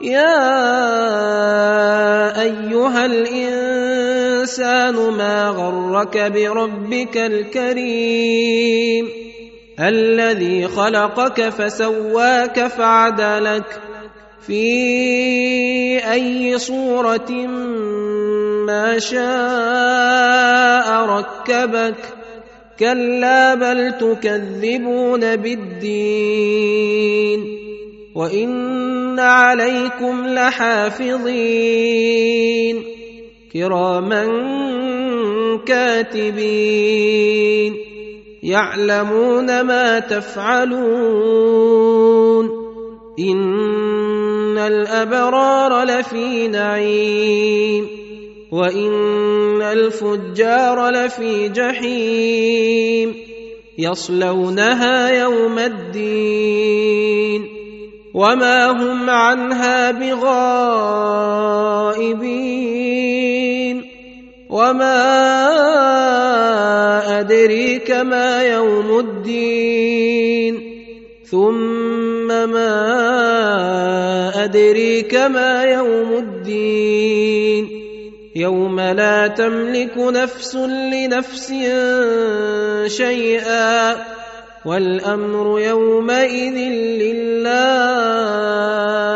يا أيها الإنسان ما غرك بربك الكريم الذي خلقك فسواك فعدلك في أي صورة ما شاء ركبك كلا بل تكذبون بالدين وان عليكم لحافظين كراما كاتبين يعلمون ما تفعلون ان الابرار لفي نعيم وان الفجار لفي جحيم يصلونها يوم الدين وما هم عنها بغائبين. وما أدريك ما يوم الدين. ثم ما أدريك ما يوم الدين. يوم لا تملك نفس لنفس شيئا. والأمر يومئذ لله.